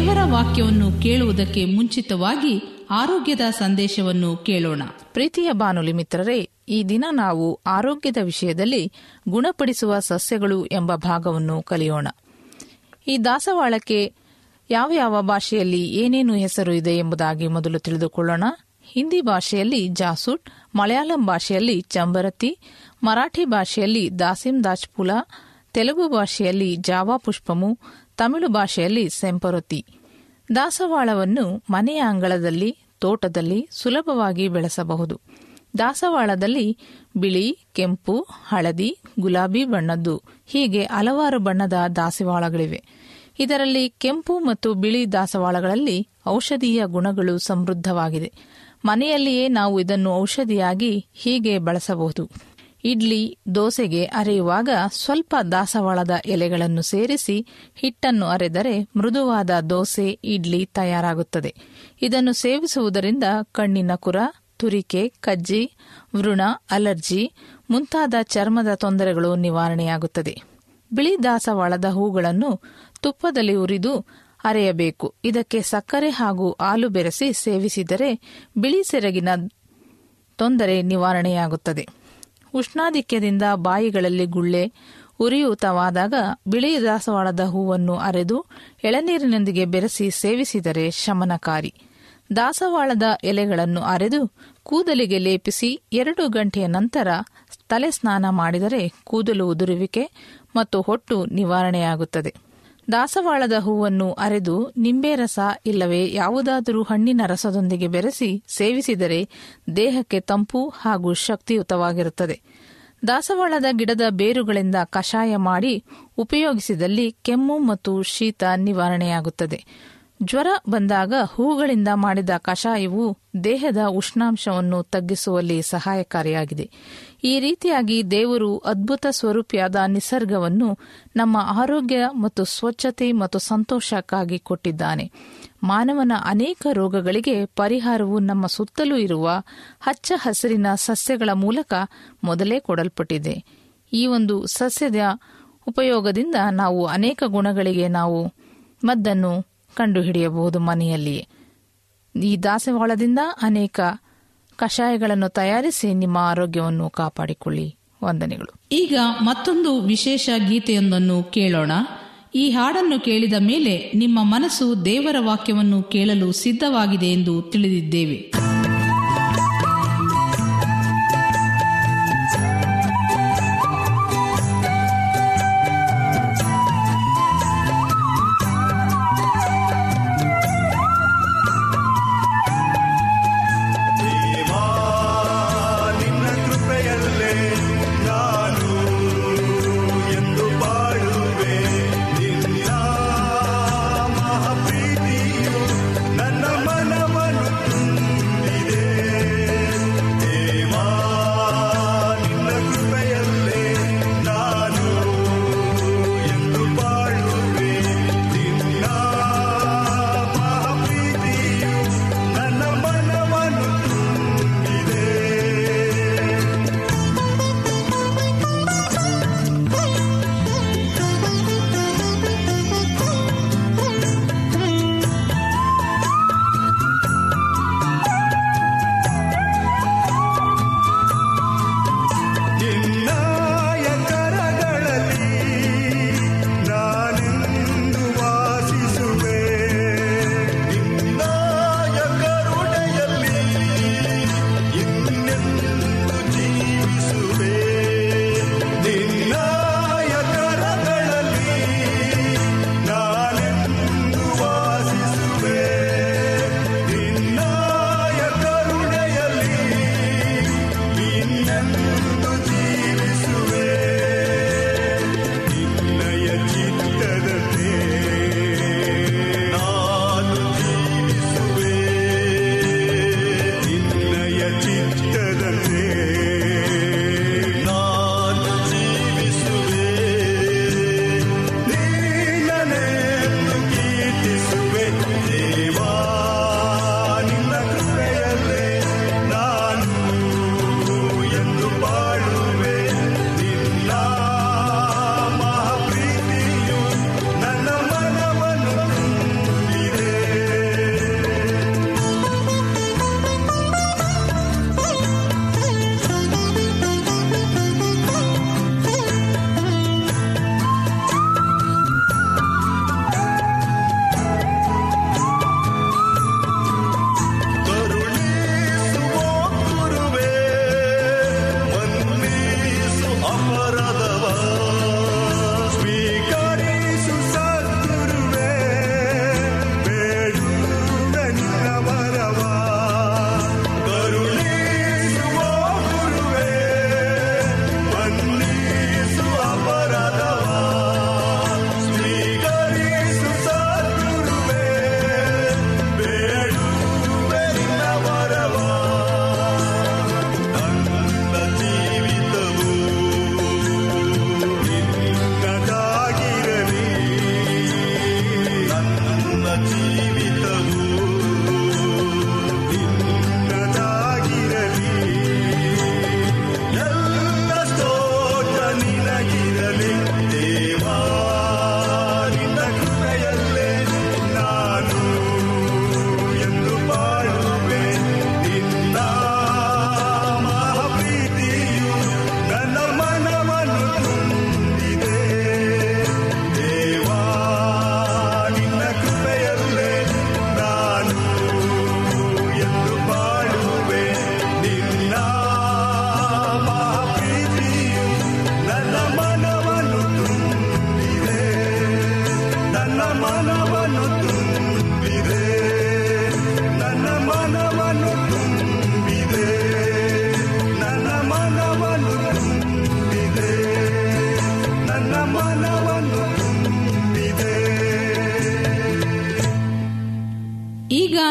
ದೇವರ ವಾಕ್ಯವನ್ನು ಕೇಳುವುದಕ್ಕೆ ಮುಂಚಿತವಾಗಿ ಆರೋಗ್ಯದ ಸಂದೇಶವನ್ನು ಕೇಳೋಣ. ಪ್ರೀತಿಯ ಬಾನುಲಿ ಮಿತ್ರರೇ, ಈ ದಿನ ನಾವು ಆರೋಗ್ಯದ ವಿಷಯದಲ್ಲಿ ಗುಣಪಡಿಸುವ ಸಸ್ಯಗಳು ಎಂಬ ಭಾಗವನ್ನು ಕಲಿಯೋಣ. ಈ ದಾಸವಾಳಕ್ಕೆ ಯಾವ ಯಾವ ಭಾಷೆಯಲ್ಲಿ ಏನೇನು ಹೆಸರು ಇದೆ ಎಂಬುದಾಗಿ ಮೊದಲು ತಿಳಿದುಕೊಳ್ಳೋಣ. ಹಿಂದಿ ಭಾಷೆಯಲ್ಲಿ ಜಾಸೂಟ್, ಮಲಯಾಳಂ ಭಾಷೆಯಲ್ಲಿ ಚಂಬರತಿ, ಮರಾಠಿ ಭಾಷೆಯಲ್ಲಿ ದಾಸಿಂ ದಾಜ್ಪುಲ, ತೆಲುಗು ಭಾಷೆಯಲ್ಲಿ ಜಾವಾ ಪುಷ್ಪಮು ತಮಿಳು ಭಾಷೆಯಲ್ಲಿ ಸೆಂಪರೊತಿ ದಾಸವಾಳವನ್ನು ಮನೆಯ ಅಂಗಳದಲ್ಲಿ, ತೋಟದಲ್ಲಿ ಸುಲಭವಾಗಿ ಬೆಳೆಸಬಹುದು. ದಾಸವಾಳದಲ್ಲಿ ಬಿಳಿ, ಕೆಂಪು, ಹಳದಿ, ಗುಲಾಬಿ ಬಣ್ಣದ್ದು. ಹೀಗೆ ಹಲವಾರು ಬಣ್ಣದ ದಾಸವಾಳಗಳಿವೆ. ಇದರಲ್ಲಿ ಕೆಂಪು ಮತ್ತು ಬಿಳಿ ದಾಸವಾಳಗಳಲ್ಲಿ ಔಷಧೀಯ ಗುಣಗಳು ಸಮೃದ್ಧವಾಗಿದೆ. ಮನೆಯಲ್ಲಿಯೇ ನಾವು ಇದನ್ನು ಔಷಧಿಯಾಗಿ ಹೀಗೆ ಬಳಸಬಹುದು. ಇಡ್ಲಿ ದೋಸೆಗೆ ಅರೆಯುವಾಗ ಸ್ವಲ್ಪ ದಾಸವಾಳದ ಎಲೆಗಳನ್ನು ಸೇರಿಸಿ ಹಿಟ್ಟನ್ನು ಅರೆದರೆ ಮೃದುವಾದ ದೋಸೆ, ಇಡ್ಲಿ ತಯಾರಾಗುತ್ತದೆ. ಇದನ್ನು ಸೇವಿಸುವುದರಿಂದ ಕಣ್ಣಿನ ಕುರ, ತುರಿಕೆ, ಕಜ್ಜಿ ವೃಣ ಅಲರ್ಜಿ ಮುಂತಾದ ಚರ್ಮದ ತೊಂದರೆಗಳು ನಿವಾರಣೆಯಾಗುತ್ತದೆ. ಬಿಳಿ ದಾಸವಾಳದ ಹೂಗಳನ್ನು ತುಪ್ಪದಲ್ಲಿ ಉರಿದು ಅರೆಯಬೇಕು. ಇದಕ್ಕೆ ಸಕ್ಕರೆ ಹಾಗೂ ಹಾಲು ಬೆರೆಸಿ ಸೇವಿಸಿದರೆ ಬಿಳಿ ಸೆರಗಿನ ತೊಂದರೆ ನಿವಾರಣೆಯಾಗುತ್ತದೆ. ಉಷ್ಣಾಧಿಕ್ಯದಿಂದ ಬಾಯಿಗಳಲ್ಲಿ ಗುಳ್ಳೆ ಉರಿಯೂತವಾದಾಗ ಬಿಳಿ ದಾಸವಾಳದ ಹೂವನ್ನು ಅರೆದು ಎಳನೀರಿನೊಂದಿಗೆ ಬೆರೆಸಿ ಸೇವಿಸಿದರೆ ಶಮನಕಾರಿ. ದಾಸವಾಳದ ಎಲೆಗಳನ್ನು ಅರೆದು ಕೂದಲಿಗೆ ಲೇಪಿಸಿ ಎರಡು ಗಂಟೆಯ ನಂತರ ತಲೆ ಸ್ನಾನ ಮಾಡಿದರೆ ಕೂದಲು ಉದುರುವಿಕೆ ಮತ್ತು ಹೊಟ್ಟು ನಿವಾರಣೆಯಾಗುತ್ತದೆ. ದಾಸವಾಳದ ಹೂವನ್ನು ಅರೆದು ನಿಂಬೆ ರಸ ಇಲ್ಲವೇ ಯಾವುದಾದರೂ ಹಣ್ಣಿನ ರಸದೊಂದಿಗೆ ಬೆರೆಸಿ ಸೇವಿಸಿದರೆ ದೇಹಕ್ಕೆ ತಂಪು ಹಾಗೂ ಶಕ್ತಿಯುತವಾಗಿರುತ್ತದೆ. ದಾಸವಾಳದ ಗಿಡದ ಬೇರುಗಳಿಂದ ಕಷಾಯ ಮಾಡಿ ಉಪಯೋಗಿಸಿದಲ್ಲಿ ಕೆಮ್ಮು ಮತ್ತು ಶೀತ ನಿವಾರಣೆಯಾಗುತ್ತದೆ. ಜ್ವರ ಬಂದಾಗ ಹೂಗಳಿಂದ ಮಾಡಿದ ಕಷಾಯವು ದೇಹದ ಉಷ್ಣಾಂಶವನ್ನು ತಗ್ಗಿಸುವಲ್ಲಿ ಸಹಾಯಕಾರಿಯಾಗಿದೆ. ಈ ರೀತಿಯಾಗಿ ದೇವರು ಅದ್ಭುತ ಸ್ವರೂಪಿಯಾದ ನಿಸರ್ಗವನ್ನು ನಮ್ಮ ಆರೋಗ್ಯ ಮತ್ತು ಸ್ವಚ್ಛತೆ ಮತ್ತು ಸಂತೋಷಕ್ಕಾಗಿ ಕೊಟ್ಟಿದ್ದಾನೆ. ಮಾನವನ ಅನೇಕ ರೋಗಗಳಿಗೆ ಪರಿಹಾರವು ನಮ್ಮ ಸುತ್ತಲೂ ಇರುವ ಹಚ್ಚ ಹಸಿರಿನ ಸಸ್ಯಗಳ ಮೂಲಕ ಮೊದಲೇ ಕೊಡಲ್ಪಟ್ಟಿದೆ. ಈ ಒಂದು ಸಸ್ಯದ ಉಪಯೋಗದಿಂದ ನಾವು ಅನೇಕ ಗುಣಗಳಿಗೆ ನಾವು ಮದ್ದನ್ನು ಕಂಡುಹಿಡಿಯಬಹುದು ಮನೆಯಲ್ಲಿಯೇ. ಈ ದಾಸವಾಳದಿಂದ ಅನೇಕ ಕಷಾಯಗಳನ್ನು ತಯಾರಿಸಿ ನಿಮ್ಮ ಆರೋಗ್ಯವನ್ನು ಕಾಪಾಡಿಕೊಳ್ಳಿ. ವಂದನೆಗಳು. ಈಗ ಮತ್ತೊಂದು ವಿಶೇಷ ಗೀತೆಯೊಂದನ್ನು ಕೇಳೋಣ. ಈ ಹಾಡನ್ನು ಕೇಳಿದ ಮೇಲೆ ನಿಮ್ಮ ಮನಸ್ಸು ದೇವರ ವಾಕ್ಯವನ್ನು ಕೇಳಲು ಸಿದ್ಧವಾಗಿದೆ ಎಂದು ತಿಳಿದಿದ್ದೇವೆ.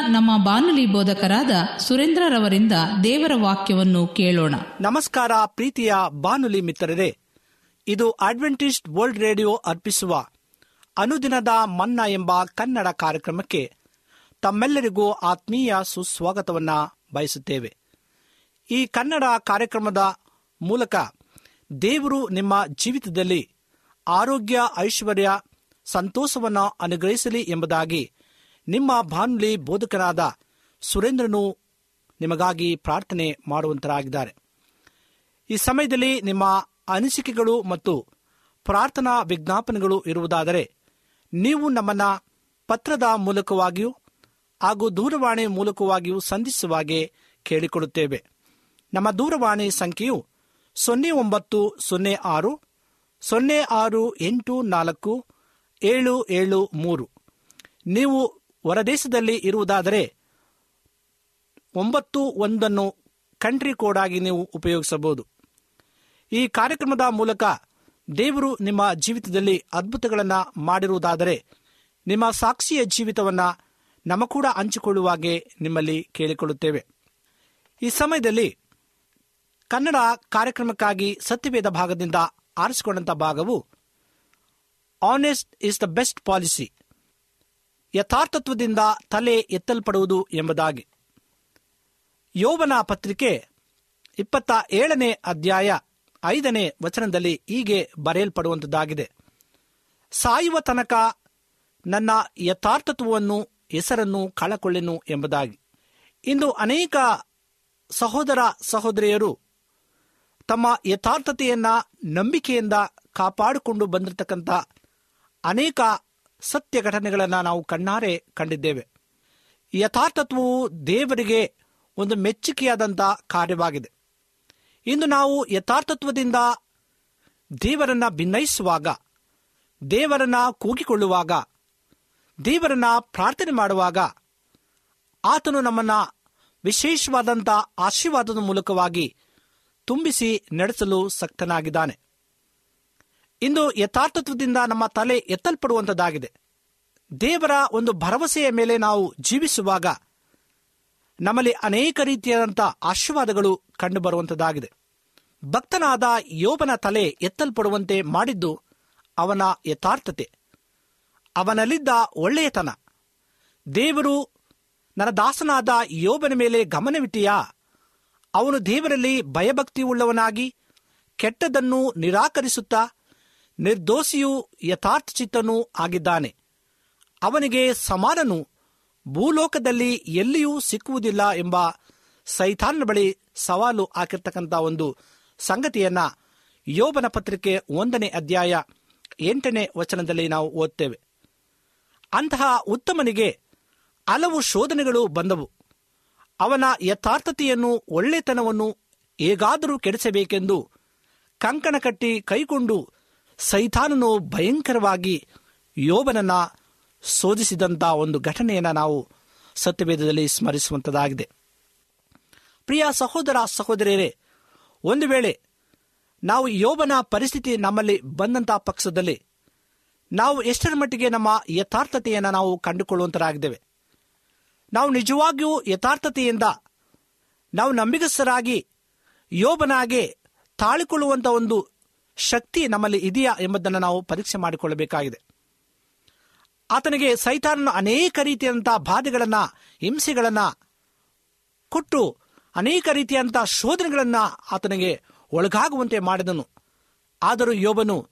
ನಮ್ಮ ಬಾನುಲಿ ಬೋಧಕರಾದ ಸುರೇಂದ್ರರವರಿಂದ ದೇವರ ವಾಕ್ಯವನ್ನು ಕೇಳೋಣ. ನಮಸ್ಕಾರ ಪ್ರೀತಿಯ ಬಾನುಲಿ ಮಿತ್ರರೇ, ಇದು ಅಡ್ವೆಂಟಿಸ್ಟ್ ವರ್ಲ್ಡ್ ರೇಡಿಯೋ ಅರ್ಪಿಸುವ ಅನುದಿನದ ಮನ್ನಾ ಎಂಬ ಕನ್ನಡ ಕಾರ್ಯಕ್ರಮಕ್ಕೆ ತಮ್ಮೆಲ್ಲರಿಗೂ ಆತ್ಮೀಯ ಸುಸ್ವಾಗತವನ್ನ ಬಯಸುತ್ತೇವೆ. ಈ ಕನ್ನಡ ಕಾರ್ಯಕ್ರಮದ ಮೂಲಕ ದೇವರು ನಿಮ್ಮ ಜೀವಿತದಲ್ಲಿ ಆರೋಗ್ಯ, ಐಶ್ವರ್ಯ, ಸಂತೋಷವನ್ನು ಅನುಗ್ರಹಿಸಲಿ ಎಂಬುದಾಗಿ ನಿಮ್ಮ ಬಾನುಲಿ ಬೋಧಕರಾದ ಸುರೇಂದ್ರನು ನಿಮಗಾಗಿ ಪ್ರಾರ್ಥನೆ ಮಾಡುವಂತರಾಗಿದ್ದಾರೆ. ಈ ಸಮಯದಲ್ಲಿ ನಿಮ್ಮ ಅನಿಸಿಕೆಗಳು ಮತ್ತು ಪ್ರಾರ್ಥನಾ ವಿಜ್ಞಾಪನೆಗಳು ಇರುವುದಾದರೆ ನೀವು ನಮ್ಮನ್ನು ಪತ್ರದ ಮೂಲಕವಾಗಿಯೂ ಹಾಗೂ ದೂರವಾಣಿ ಮೂಲಕವಾಗಿಯೂ ಸಂಧಿಸುವಾಗೆ ಕೇಳಿಕೊಡುತ್ತೇವೆ. ನಮ್ಮ ದೂರವಾಣಿ ಸಂಖ್ಯೆಯು ಸೊನ್ನೆ ಒಂಬತ್ತು, ಸೊನ್ನೆ ಆರು ಸೊನ್ನೆ ಆರು ಎಂಟು ನಾಲ್ಕು, ಏಳು ಏಳು ಮೂರು. ನೀವು ಹೊರದೇಶದಲ್ಲಿ ಇರುವುದಾದರೆ ಒಂಬತ್ತು ಒಂದನ್ನು ಕಂಟ್ರಿ ಕೋಡ್ ಆಗಿ ನೀವು ಉಪಯೋಗಿಸಬಹುದು. ಈ ಕಾರ್ಯಕ್ರಮದ ಮೂಲಕ ದೇವರು ನಿಮ್ಮ ಜೀವಿತದಲ್ಲಿ ಅದ್ಭುತಗಳನ್ನು ಮಾಡಿರುವುದಾದರೆ ನಿಮ್ಮ ಸಾಕ್ಷಿಯ ಜೀವಿತವನ್ನು ನಮ್ಮ ಕೂಡ ಹಂಚಿಕೊಳ್ಳುವಾಗೆ ನಿಮ್ಮಲ್ಲಿ ಕೇಳಿಕೊಳ್ಳುತ್ತೇವೆ. ಈ ಸಮಯದಲ್ಲಿ ಕನ್ನಡ ಕಾರ್ಯಕ್ರಮಕ್ಕಾಗಿ ಸತ್ಯವೇದ ಭಾಗದಿಂದ ಆರಿಸಿಕೊಂಡಂಥ ಭಾಗವು honest is the best policy ಯಥಾರ್ಥತ್ವದಿಂದ ತಲೆ ಎತ್ತಲ್ಪಡುವುದು ಎಂಬುದಾಗಿ. ಯೋವನ ಪತ್ರಿಕೆ ಇಪ್ಪತ್ತ ಏಳನೇ ಅಧ್ಯಾಯ ಐದನೇ ವಚನದಲ್ಲಿ ಹೀಗೆ ಬರೆಯಲ್ಪಡುವಂಥದ್ದಾಗಿದೆ ಸಾಯುವ ತನಕ ನನ್ನ ಯಥಾರ್ಥತ್ವವನ್ನು, ಹೆಸರನ್ನು ಕಳಕೊಳ್ಳೆನು ಎಂಬುದಾಗಿ. ಇಂದು ಅನೇಕ ಸಹೋದರ ಸಹೋದರಿಯರು ತಮ್ಮ ಯಥಾರ್ಥತೆಯನ್ನು ನಂಬಿಕೆಯಿಂದ ಕಾಪಾಡಿಕೊಂಡು ಬಂದಿರತಕ್ಕಂಥ ಅನೇಕ ಸತ್ಯ ಘಟನೆಗಳನ್ನು ನಾವು ಕಣ್ಣಾರೆ ಕಂಡಿದ್ದೇವೆ. ಯಥಾರ್ಥತ್ವವು ದೇವರಿಗೆ ಒಂದು ಮೆಚ್ಚುಗೆಯಾದಂಥ ಕಾರ್ಯವಾಗಿದೆ. ಇಂದು ನಾವು ಯಥಾರ್ಥತ್ವದಿಂದ ದೇವರನ್ನು ಭಿನ್ನಯಿಸುವಾಗ ದೇವರನ್ನ ಕೂಗಿಕೊಳ್ಳುವಾಗ, ದೇವರನ್ನು ಪ್ರಾರ್ಥನೆ ಮಾಡುವಾಗ ಆತನು ನಮ್ಮನ್ನ ವಿಶೇಷವಾದಂಥ ಆಶೀರ್ವಾದದ ಮೂಲಕವಾಗಿ ತುಂಬಿಸಿ ನಡೆಸಲು ಸಕ್ತನಾಗಿದ್ದಾನೆ. ಇಂದು ಯಥಾರ್ಥತ್ವದಿಂದ ನಮ್ಮ ತಲೆ ಎತ್ತಲ್ಪಡುವಂಥದ್ದಾಗಿದೆ ದೇವರ ಒಂದು ಭರವಸೆಯ ಮೇಲೆ ನಾವು ಜೀವಿಸುವಾಗ ನಮ್ಮಲ್ಲಿ ಅನೇಕ ರೀತಿಯಾದಂಥ ಆಶೀರ್ವಾದಗಳು ಕಂಡುಬರುವಂಥದ್ದಾಗಿದೆ ಭಕ್ತನಾದ ಯೋಬನ ತಲೆ ಎತ್ತಲ್ಪಡುವಂತೆ ಮಾಡಿದ್ದು ಅವನ ಯಥಾರ್ಥತೆ. ಅವನಲ್ಲಿದ್ದ ಒಳ್ಳೆಯತನ. ದೇವರು, ನನ್ನ ದಾಸನಾದ ಯೋಬನ ಮೇಲೆ ಗಮನವಿಟ್ಟಿಯಾ? ಅವನು ದೇವರಲ್ಲಿ ಭಯಭಕ್ತಿ ಉಳ್ಳವನಾಗಿ ಕೆಟ್ಟದನ್ನು ನಿರಾಕರಿಸುತ್ತಾ ನಿರ್ದೋಷಿಯೂ ಯಥಾರ್ಥಚಿತ್ತನೂ ಆಗಿದ್ದಾನೆ. ಅವನಿಗೆ ಸಮಾನನು, ಭೂಲೋಕದಲ್ಲಿ ಎಲ್ಲಿಯೂ ಸಿಕ್ಕುವುದಿಲ್ಲ ಎಂಬ ಸೈತಾನನ ಬಳಿ ಸವಾಲು ಹಾಕಿರ್ತಕ್ಕಂಥ ಒಂದು ಸಂಗತಿಯನ್ನ ಯೋಬನ ಪತ್ರಿಕೆ ಒಂದನೇ ಅಧ್ಯಾಯ ಎಂಟನೇ ವಚನದಲ್ಲಿ ನಾವು ಓದ್ತೇವೆ. ಅಂತಹ ಉತ್ತಮನಿಗೆ ಹಲವು ಶೋಧನೆಗಳು ಬಂದವು. ಅವನ ಯಥಾರ್ಥತೆಯನ್ನು ಒಳ್ಳೆತನವನ್ನು ಹೇಗಾದರೂ ಕೆಡಿಸಬೇಕೆಂದು ಕಂಕಣ ಕಟ್ಟಿ ಕೈಕೊಂಡು ಸೈತಾನನು ಭಯಂಕರವಾಗಿ ಯೋಬನನ್ನ ಶೋಧಿಸಿದಂಥ ಒಂದು ಘಟನೆಯನ್ನು ನಾವು ಸತ್ಯವೇದದಲ್ಲಿ ಸ್ಮರಿಸುವಂಥದ್ದಾಗಿದೆ ಪ್ರಿಯ ಸಹೋದರ ಸಹೋದರಿಯರೇ, ಒಂದು ವೇಳೆ ನಾವು ಯೋಬನ ಪರಿಸ್ಥಿತಿ ನಮ್ಮಲ್ಲಿ ಬಂದಂತಹ ಪಕ್ಷದಲ್ಲಿ ನಾವು ಎಷ್ಟರ ಮಟ್ಟಿಗೆ ನಮ್ಮ ಯಥಾರ್ಥತೆಯನ್ನು ನಾವು ಕಂಡುಕೊಳ್ಳುವಂತರಾಗಿದ್ದೇವೆ. ನಾವು ನಿಜವಾಗಿಯೂ ಯಥಾರ್ಥತೆಯಿಂದ ನಾವು ನಂಬಿಗಸ್ತರಾಗಿ ಯೋಬನಾಗೆ ತಾಳಿಕೊಳ್ಳುವಂಥ ಒಂದು ಶಕ್ತಿ ನಮ್ಮಲ್ಲಿ ಇದೆಯಾ ಎಂಬುದನ್ನು ನಾವು ಪರೀಕ್ಷೆ ಮಾಡಿಕೊಳ್ಳಬೇಕಾಗಿದೆ. ಆತನಿಗೆ ಸೈತಾನನು ಅನೇಕ ರೀತಿಯಂಥ ಬಾಧೆಗಳನ್ನು, ಹಿಂಸೆಗಳನ್ನು ಕೊಟ್ಟು ಅನೇಕ ರೀತಿಯಂಥ ಶೋಧನೆಗಳನ್ನು ಆತನಿಗೆ ಒಳಗಾಗುವಂತೆ ಮಾಡಿದನು. ಆದರೂ ಯೋಬನು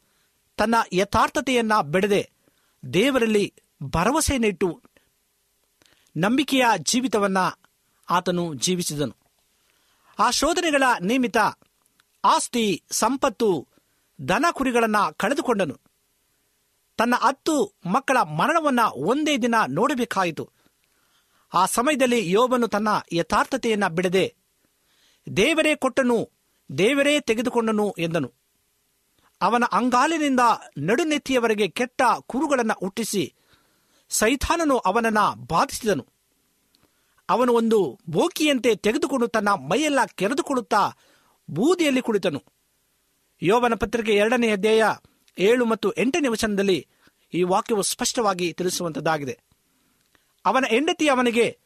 ತನ್ನ ಯಥಾರ್ಥತೆಯನ್ನ ಬೆಳೆದೆ ದೇವರಲ್ಲಿ ಭರವಸೆಯನ್ನಿಟ್ಟು ನಂಬಿಕೆಯ ಜೀವಿತವನ್ನ ಆತನು ಜೀವಿಸಿದನು. ಆ ಶೋಧನೆಗಳ ನಿಮಿತ್ತ ಆಸ್ತಿ, ಸಂಪತ್ತು ದನ ಕುರಿಗಳನ್ನ ಕಳೆದುಕೊಂಡನು. ತನ್ನ ಹತ್ತು ಮಕ್ಕಳ ಮರಣವನ್ನ ಒಂದೇ ದಿನ ನೋಡಬೇಕಾಯಿತು. ಆ ಸಮಯದಲ್ಲಿ ಯೋಬನು ತನ್ನ ಯಥಾರ್ಥತೆಯನ್ನ ಬಿಡದೆ, ದೇವರೇ ಕೊಟ್ಟನು, ದೇವರೇ ತೆಗೆದುಕೊಂಡನು ಎಂದನು. ಅವನ ಅಂಗಾಲಿನಿಂದ ನಡುನೆತ್ತಿಯವರೆಗೆ ಕೆಟ್ಟ ಕುರುಗಳನ್ನು ಹುಟ್ಟಿಸಿ ಸೈಥಾನನು ಅವನನ್ನ ಬಾಧಿಸಿದನು. ಅವನು ಒಂದು ಬೋಕಿಯಂತೆ ತೆಗೆದುಕೊಂಡು ತನ್ನ ಮೈಯೆಲ್ಲ ಕೆರೆದುಕೊಳ್ಳುತ್ತಾ ಬೂದಿಯಲ್ಲಿ ಕುಳಿತನು. ಯೋವನ ಪತ್ರಿಕೆ ಎರಡನೇ ಅಧ್ಯಾಯ ಏಳು ಮತ್ತು ಎಂಟನೇ ವಚನದಲ್ಲಿ ಈ ವಾಕ್ಯವು ಸ್ಪಷ್ಟವಾಗಿ ತಿಳಿಸುವಂತದ್ದಾಗಿದೆ. ಅವನ ಹೆಂಡತಿ ಅವನಿಗೆ,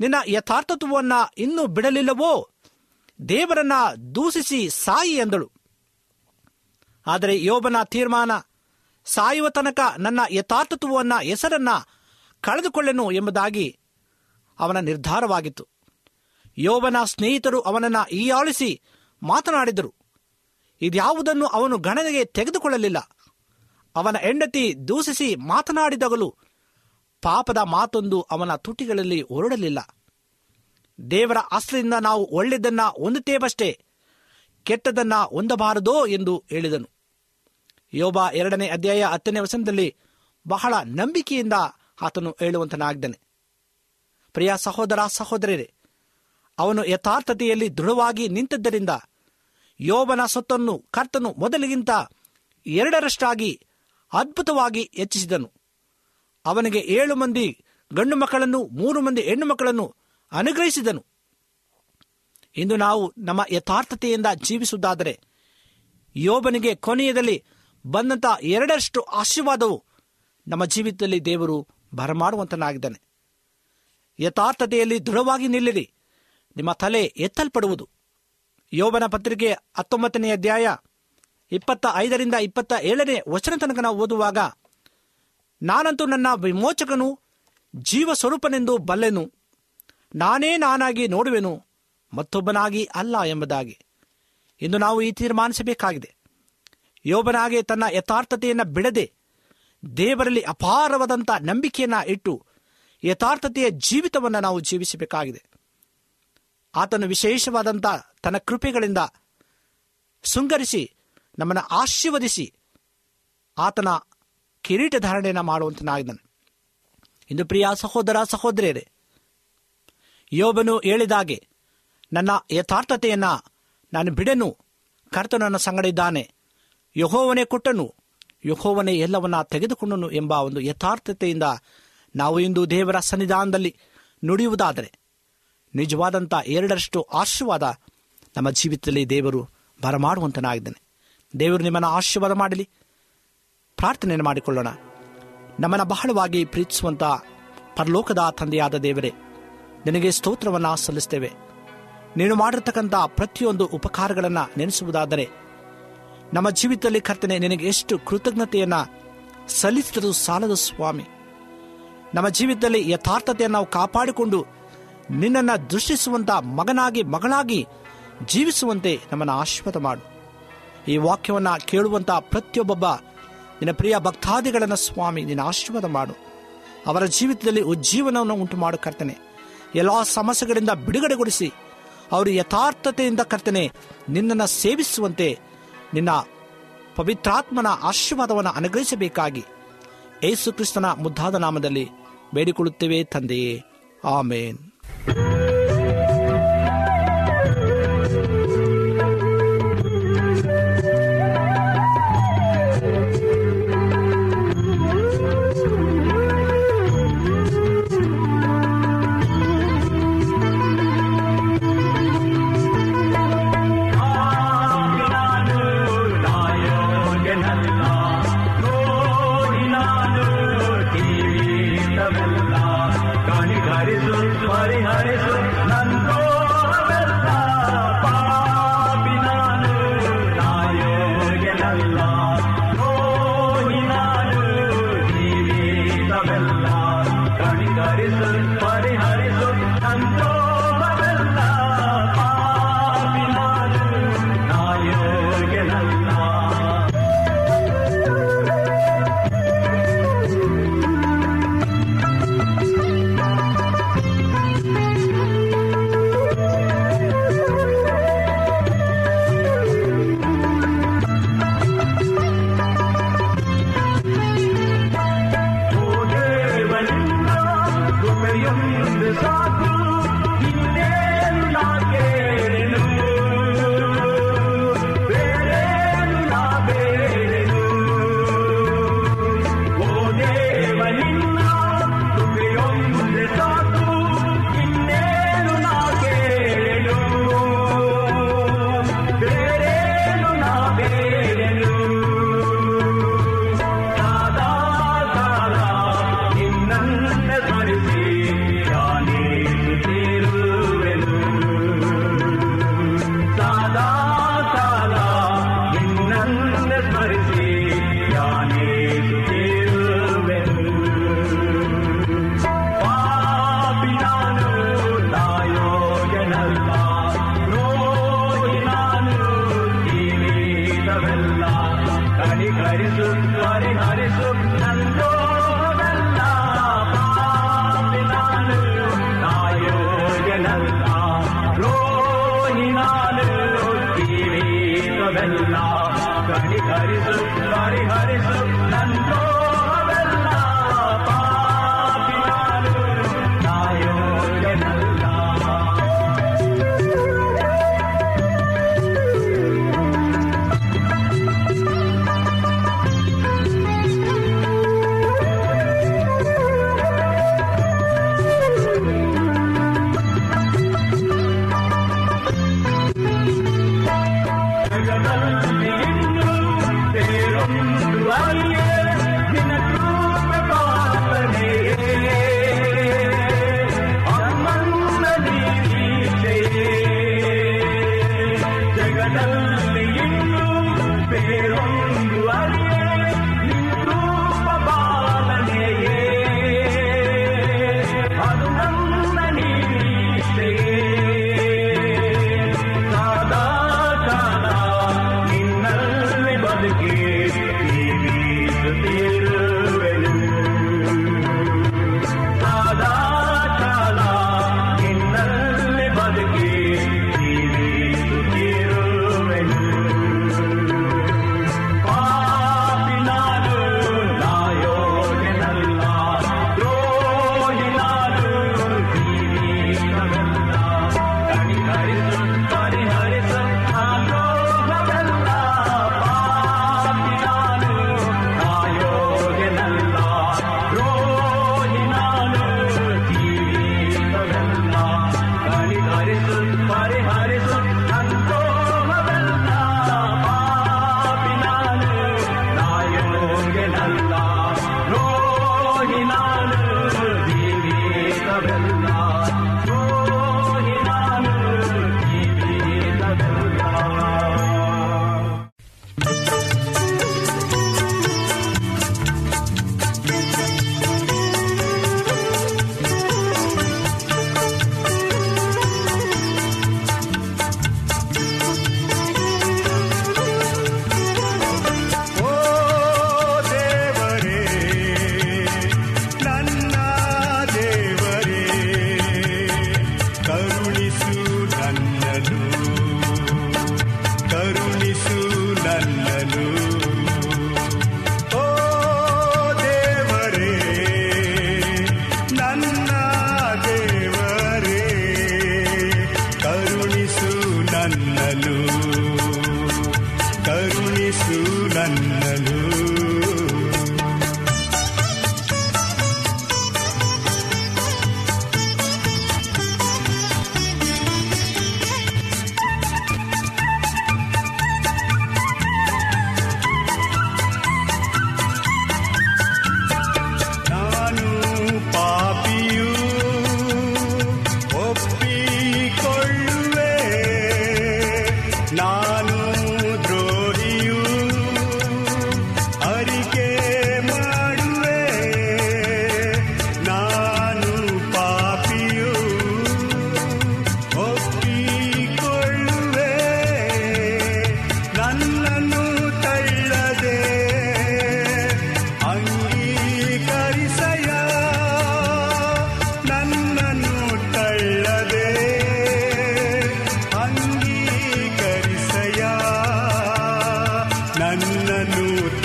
ನಿನ್ನ ಯಥಾರ್ಥತ್ವವನ್ನ ಇನ್ನೂ ಬಿಡಲಿಲ್ಲವೋ? ದೇವರನ್ನ ದೂಷಿಸಿ ಸಾಯಿ ಎಂದಳು ಆದರೆ ಯೋಬನ ತೀರ್ಮಾನ, ಸಾಯುವ ತನಕ ನನ್ನ ಯಥಾರ್ಥತ್ವವನ್ನ, ಹೆಸರನ್ನ ಕಳೆದುಕೊಳ್ಳೆನು ಎಂಬುದಾಗಿ ಅವನ ನಿರ್ಧಾರವಾಗಿತ್ತು. ಯೋಬನ ಸ್ನೇಹಿತರು ಅವನನ್ನ ಈಯಾಳಿಸಿ ಮಾತನಾಡಿದರು. ಇದ್ಯಾವುದನ್ನು ಅವನು ಗಣನೆಗೆ ತೆಗೆದುಕೊಳ್ಳಲಿಲ್ಲ. ಅವನ ಹೆಂಡತಿ ದೂಷಿಸಿ ಮಾತನಾಡಿದಗಲು ಪಾಪದ ಮಾತೊಂದು ಅವನ ತುಟಿಗಳಲ್ಲಿ ಹೊರಡಲಿಲ್ಲ. ದೇವರ ಆಸ್ತಿಯಿಂದ ನಾವು ಒಳ್ಳೆಯದನ್ನ ಹೊಂದುತ್ತೇವಷ್ಟೇ, ಕೆಟ್ಟದನ್ನ ಹೊಂದಬಾರದೋ ಎಂದು ಹೇಳಿದನು. ಯೋಬ ಎರಡನೇ ಅಧ್ಯಾಯ ಹತ್ತನೇ ವಸನದಲ್ಲಿ ಬಹಳ ನಂಬಿಕೆಯಿಂದ ಆತನು ಹೇಳುವಂತನಾಗಿದ್ದಾನೆ. ಪ್ರಿಯ ಸಹೋದರ ಸಹೋದರರೇ ಅವನು ಯಥಾರ್ಥತೆಯಲ್ಲಿ ದೃಢವಾಗಿ ನಿಂತಿದ್ದರಿಂದ ಯೋಬನ ಸೊತ್ತನ್ನು ಕರ್ತನು ಮೊದಲಿಗಿಂತ ಎರಡರಷ್ಟಾಗಿ ಅದ್ಭುತವಾಗಿ ಹೆಚ್ಚಿಸಿದನು. ಅವನಿಗೆ ಏಳು ಮಂದಿ ಗಂಡು ಮಕ್ಕಳನ್ನು, ಮೂರು ಮಂದಿ ಹೆಣ್ಣು ಮಕ್ಕಳನ್ನು ಅನುಗ್ರಹಿಸಿದನು. ಇಂದು ನಾವು ನಮ್ಮ ಯಥಾರ್ಥತೆಯಿಂದ ಜೀವಿಸುವುದಾದರೆ ಯೋಬನಿಗೆ ಕೊನೆಯದಲ್ಲಿ ಬಂದಂಥ ಎರಡರಷ್ಟು ಆಶೀರ್ವಾದವು ನಮ್ಮ ಜೀವಿತದಲ್ಲಿ ದೇವರು ಬರಮಾಡುವಂತನಾಗಿದ್ದಾನೆ. ಯಥಾರ್ಥತೆಯಲ್ಲಿ ದೃಢವಾಗಿ ನಿಲ್ಲಿರಿ. ನಿಮ್ಮ ತಲೆ ಎತ್ತಲ್ಪಡುವುದು. ಯೋಬನ ಪತ್ರಿಕೆ ಹತ್ತೊಂಬತ್ತನೇ ಅಧ್ಯಾಯ ಇಪ್ಪತ್ತ ಐದರಿಂದ ಇಪ್ಪತ್ತ ಏಳನೇ ವಚನ ತನಕ ನಾವು ಓದುವಾಗ, ನಾನಂತೂ ನನ್ನ ವಿಮೋಚಕನು ಜೀವ ಸ್ವರೂಪನೆಂದು ಬಲ್ಲೆನು. ನಾನೇ ನಾನಾಗಿ ನೋಡುವೆನು, ಮತ್ತೊಬ್ಬನಾಗಿ ಅಲ್ಲ ಎಂಬುದಾಗಿ. ಇಂದು ನಾವು ಈ ತೀರ್ಮಾನಿಸಬೇಕಾಗಿದೆ. ಯೋಬನಾಗೆ ತನ್ನ ಯಥಾರ್ಥತೆಯನ್ನು ಬಿಡದೆ, ದೇವರಲ್ಲಿ ಅಪಾರವಾದಂಥ ನಂಬಿಕೆಯನ್ನು ಇಟ್ಟು, ಯಥಾರ್ಥತೆಯ ಜೀವಿತವನ್ನು ನಾವು ಜೀವಿಸಬೇಕಾಗಿದೆ. ಆತನು ವಿಶೇಷವಾದಂಥ ತನ್ನ ಕೃಪೆಗಳಿಂದ ಶೃಂಗರಿಸಿ, ನಮ್ಮನ್ನು ಆಶೀರ್ವದಿಸಿ ಆತನ ಕಿರೀಟ ಧಾರಣೆಯನ್ನು ಮಾಡುವಂತನಾಗಿದ್ದಾನೆ. ಇಂದು ಪ್ರಿಯ ಸಹೋದರ ಸಹೋದರಿಯರೇ, ಯೋಬನು ಹೇಳಿದಾಗೆ, ನನ್ನ ಯಥಾರ್ಥತೆಯನ್ನು ನಾನು ಬಿಡೆನು, ಕರ್ತನನ್ನ ಸಂಗಡ ಇದ್ದಾನೆ ಯಹೋವನೇ ಕೊಟ್ಟನು, ಯಹೋವನೇ ಎಲ್ಲವನ್ನ ತೆಗೆದುಕೊಂಡನು ಎಂಬ ಒಂದು ಯಥಾರ್ಥತೆಯಿಂದ ನಾವು ಇಂದು ದೇವರ ಸನ್ನಿಧಾನದಲ್ಲಿ ನುಡಿಯುವುದಾದರೆ ನಿಜವಾದಂಥ ಎರಡರಷ್ಟು ಆಶೀರ್ವಾದ ನಮ್ಮ ಜೀವಿತದಲ್ಲಿ ದೇವರು ಬರಮಾಡುವಂತನಾಗಿದ್ದಾನೆ. ದೇವರು ನಿಮ್ಮನ್ನು ಆಶೀರ್ವಾದ ಮಾಡಲಿ. ಪ್ರಾರ್ಥನೆಯನ್ನು ಮಾಡಿಕೊಳ್ಳೋಣ. ನಮ್ಮನ್ನು ಬಹಳವಾಗಿ ಪ್ರೀತಿಸುವಂಥ ಪರಲೋಕದ ತಂದೆಯಾದ ದೇವರೇ, ನಿನಗೆ ಸ್ತೋತ್ರವನ್ನು ಸಲ್ಲಿಸ್ತೇವೆ. ನೀನು ಮಾಡಿರ್ತಕ್ಕಂಥ ಪ್ರತಿಯೊಂದು ಉಪಕಾರಗಳನ್ನು ನೆನೆಸುವುದಾದರೆ, ನಮ್ಮ ಜೀವಿತದಲ್ಲಿ ಕರ್ತನೆ ನಿನಗೆ ಎಷ್ಟು ಕೃತಜ್ಞತೆಯನ್ನು ಸಲ್ಲಿಸಿದರೂ ಸಾಲದ ಸ್ವಾಮಿ. ನಮ್ಮ ಜೀವಿತದಲ್ಲಿ ಯಥಾರ್ಥತೆಯನ್ನು ನಾವು ಕಾಪಾಡಿಕೊಂಡು ನಿನ್ನನ್ನು ದೃಷ್ಟಿಸುವಂಥ ಮಗನಾಗಿ, ಮಗಳಾಗಿ ಜೀವಿಸುವಂತೆ ನಮ್ಮನ್ನು ಆಶೀರ್ವಾದ ಮಾಡು. ಈ ವಾಕ್ಯವನ್ನು ಕೇಳುವಂಥ ಪ್ರತಿಯೊಬ್ಬೊಬ್ಬ, ನಿನ್ನ ಪ್ರಿಯ ಭಕ್ತಾದಿಗಳನ್ನು ಸ್ವಾಮಿ, ನಿನ್ನ ಆಶೀರ್ವಾದ ಮಾಡು. ಅವರ ಜೀವಿತದಲ್ಲಿ ಉಜ್ಜೀವನವನ್ನು ಉಂಟು ಮಾಡು ಕರ್ತನೆ. ಎಲ್ಲ ಸಮಸ್ಯೆಗಳಿಂದ ಬಿಡುಗಡೆಗೊಳಿಸಿ, ಅವರು ಯಥಾರ್ಥತೆಯಿಂದ ಕರ್ತನೆ ನಿನ್ನನ್ನು ಸೇವಿಸುವಂತೆ ನಿನ್ನ ಪವಿತ್ರಾತ್ಮನ ಆಶೀರ್ವಾದವನ್ನು ಅನುಗ್ರಹಿಸಬೇಕಾಗಿ ಯೇಸು ಕ್ರಿಸ್ತನ ಮುದ್ದಾದ ನಾಮದಲ್ಲಿ ಬೇಡಿಕೊಳ್ಳುತ್ತೇವೆ ತಂದೆಯೇ. ಆಮೇನ್. Hare Hare.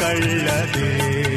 ನನ್ನನ್ನು